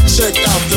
check out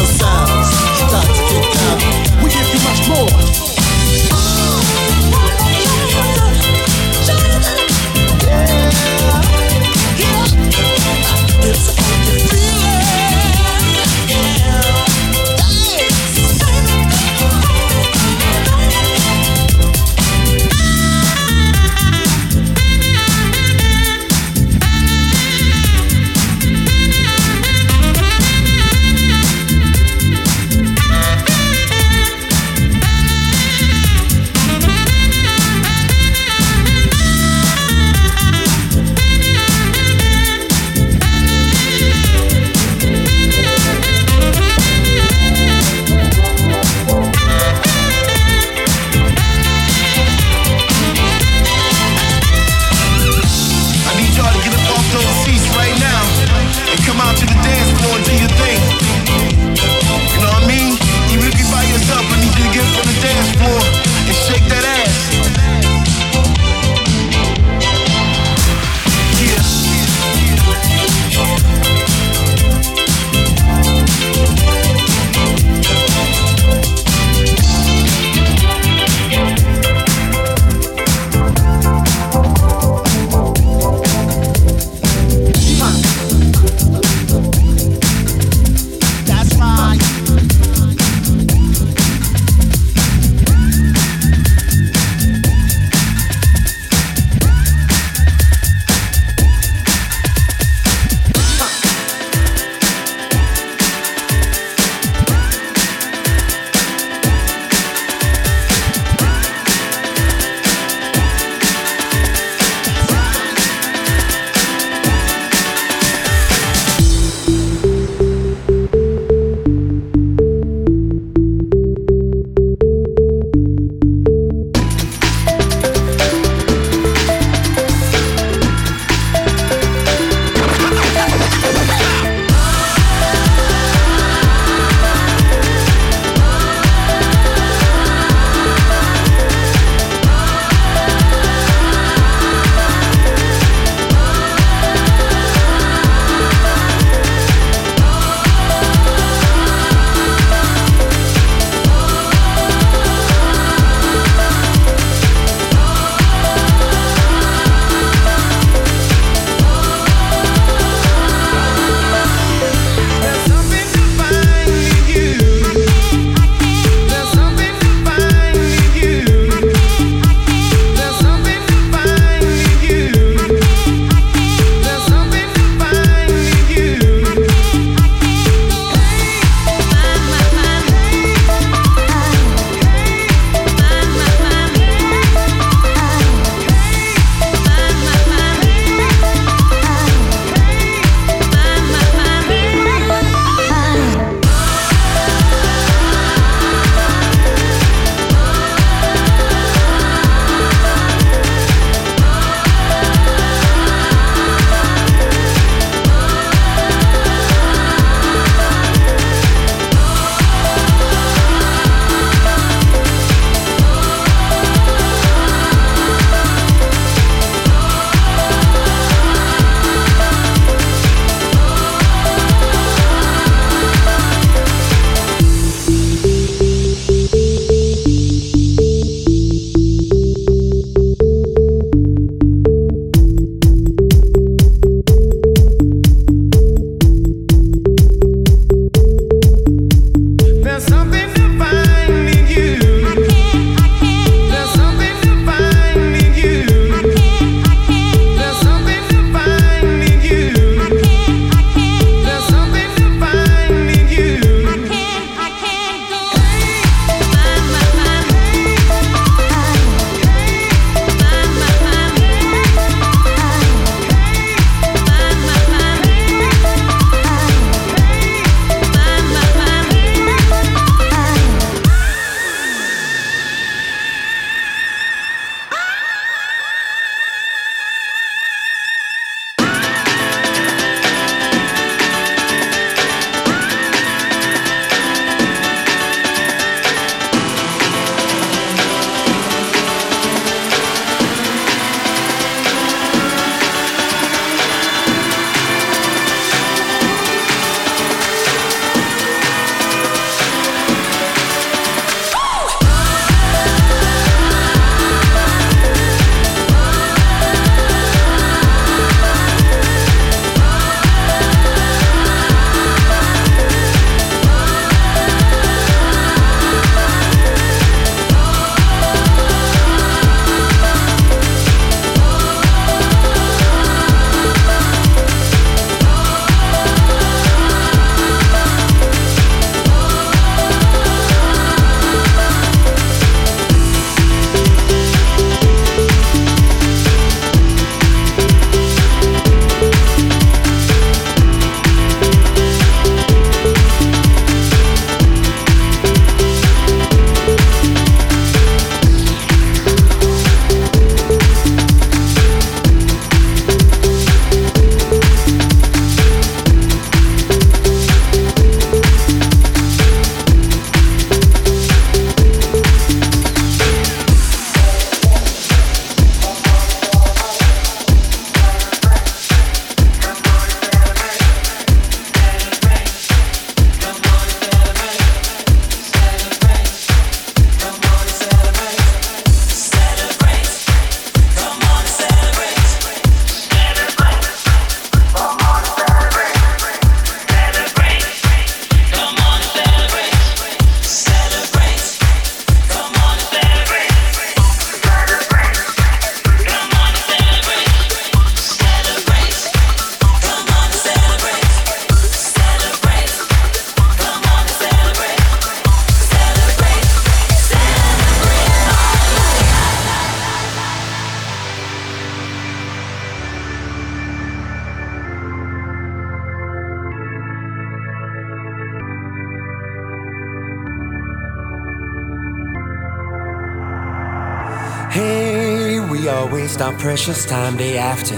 precious time day after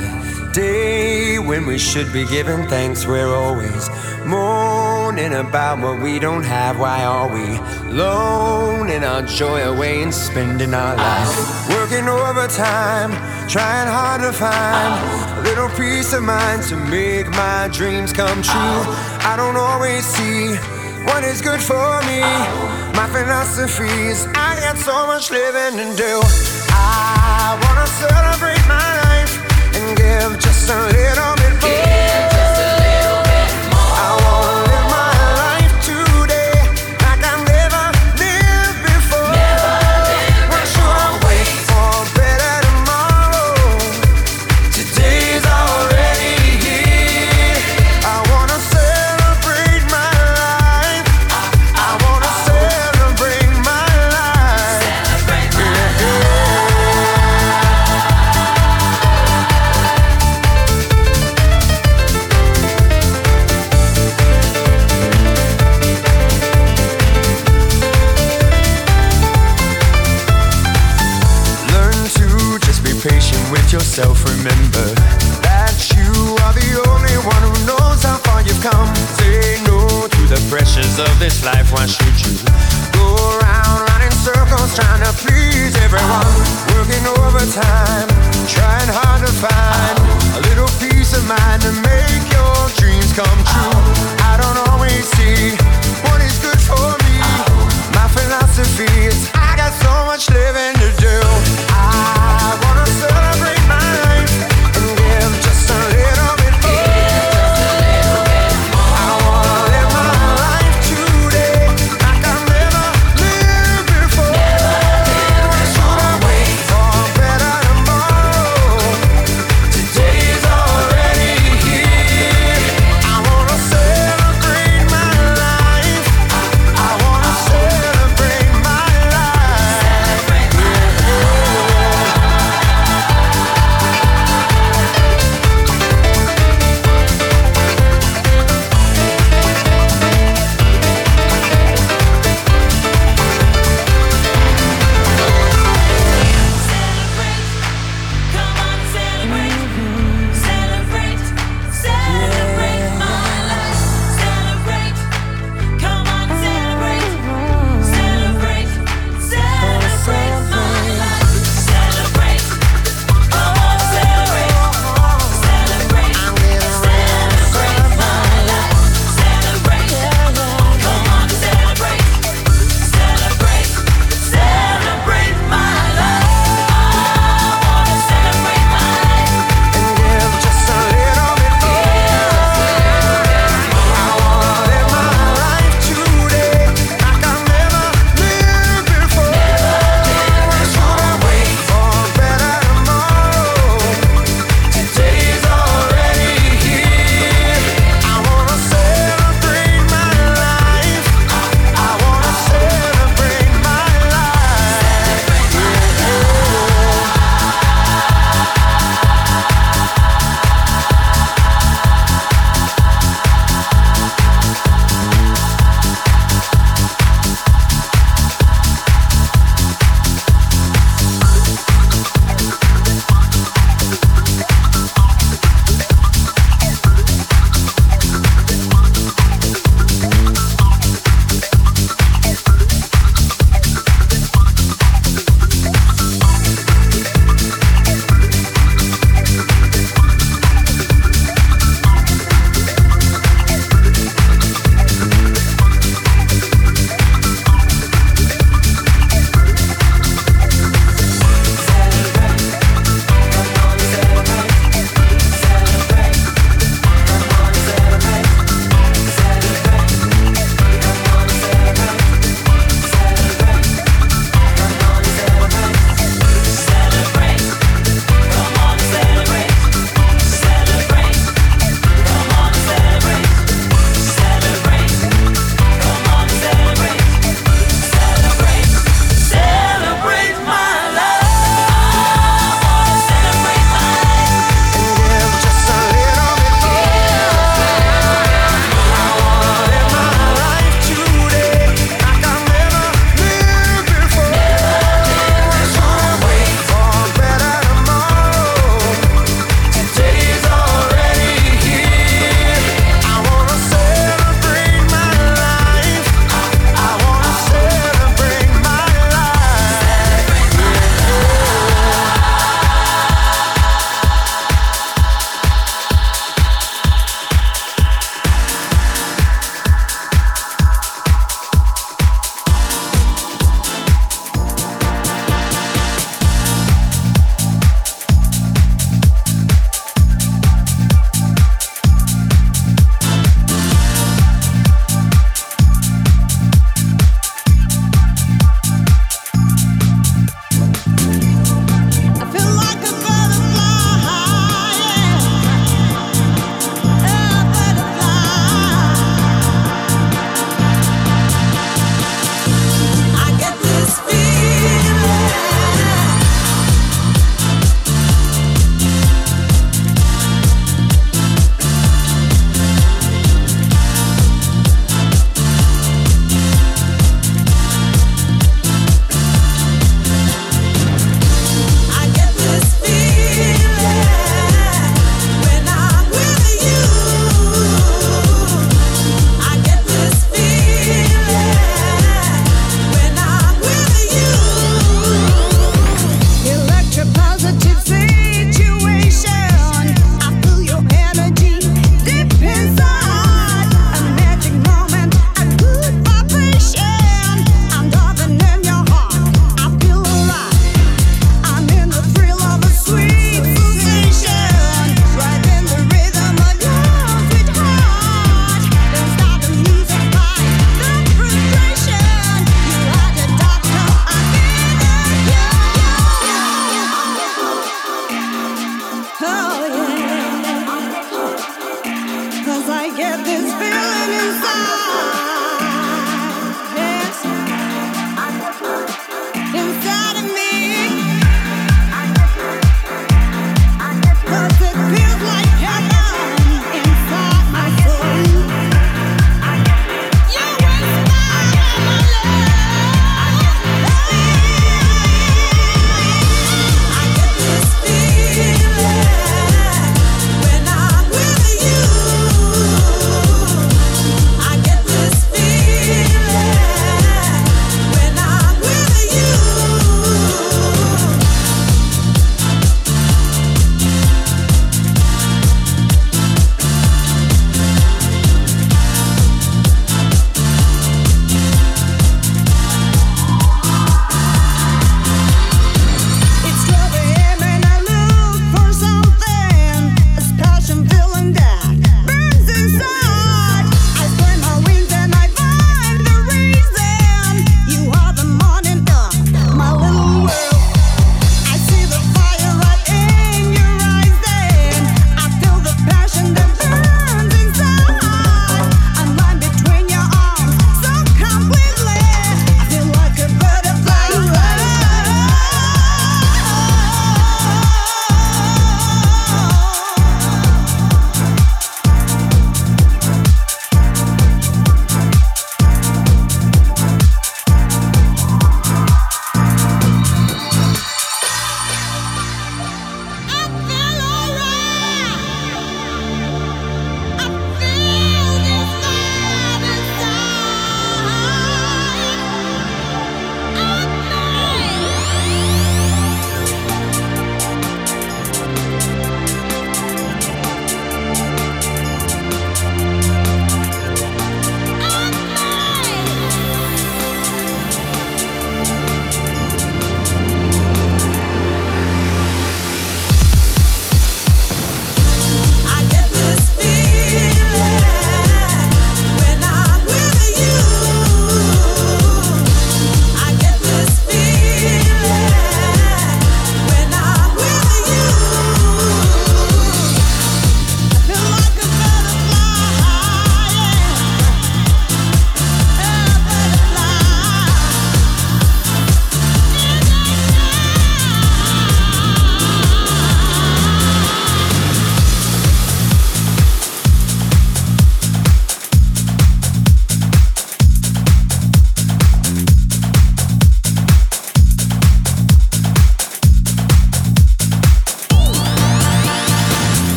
day when we should be giving thanks. We're always moaning about what we don't have. Why are we loaning our joy away and spending our life working overtime, trying hard to find a little peace of mind to make my dreams come true? I don't always see what is good for me. My philosophy is I got so much living to do. I wanna celebrate my life and give just a little bit more. yourself,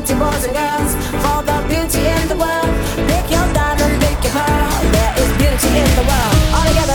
beauty boys and girls, for the beauty in the world. Pick your diamond, pick your pearl. There is beauty in the world. All together.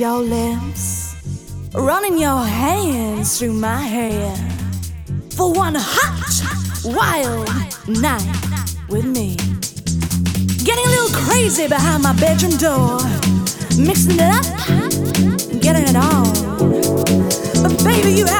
Your lips, running your hands through my hair for one hot, wild night with me. Getting a little crazy behind my bedroom door, mixing it up, getting it on. But baby, you have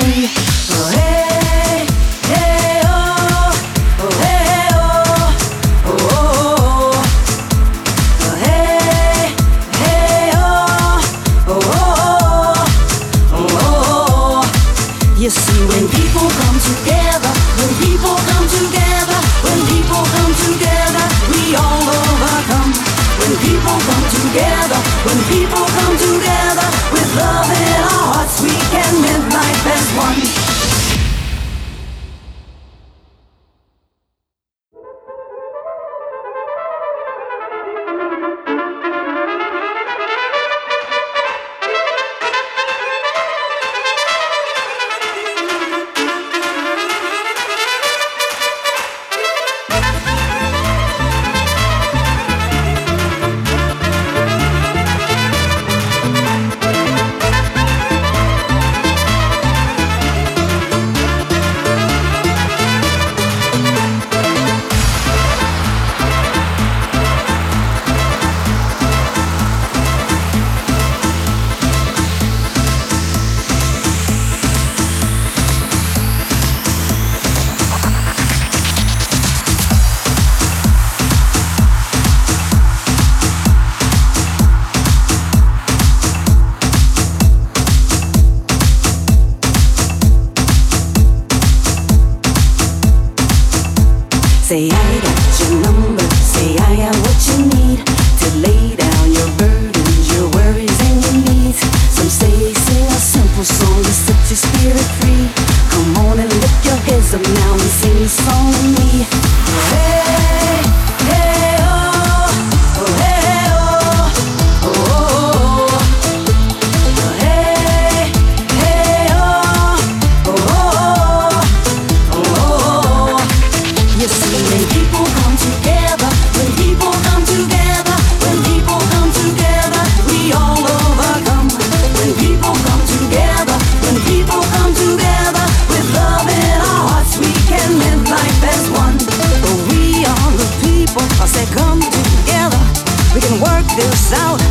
can work this out.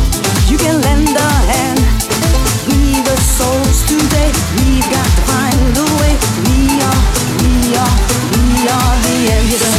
You can lend a hand. We the souls today. We've got to find a way. We are, we are, we are the end.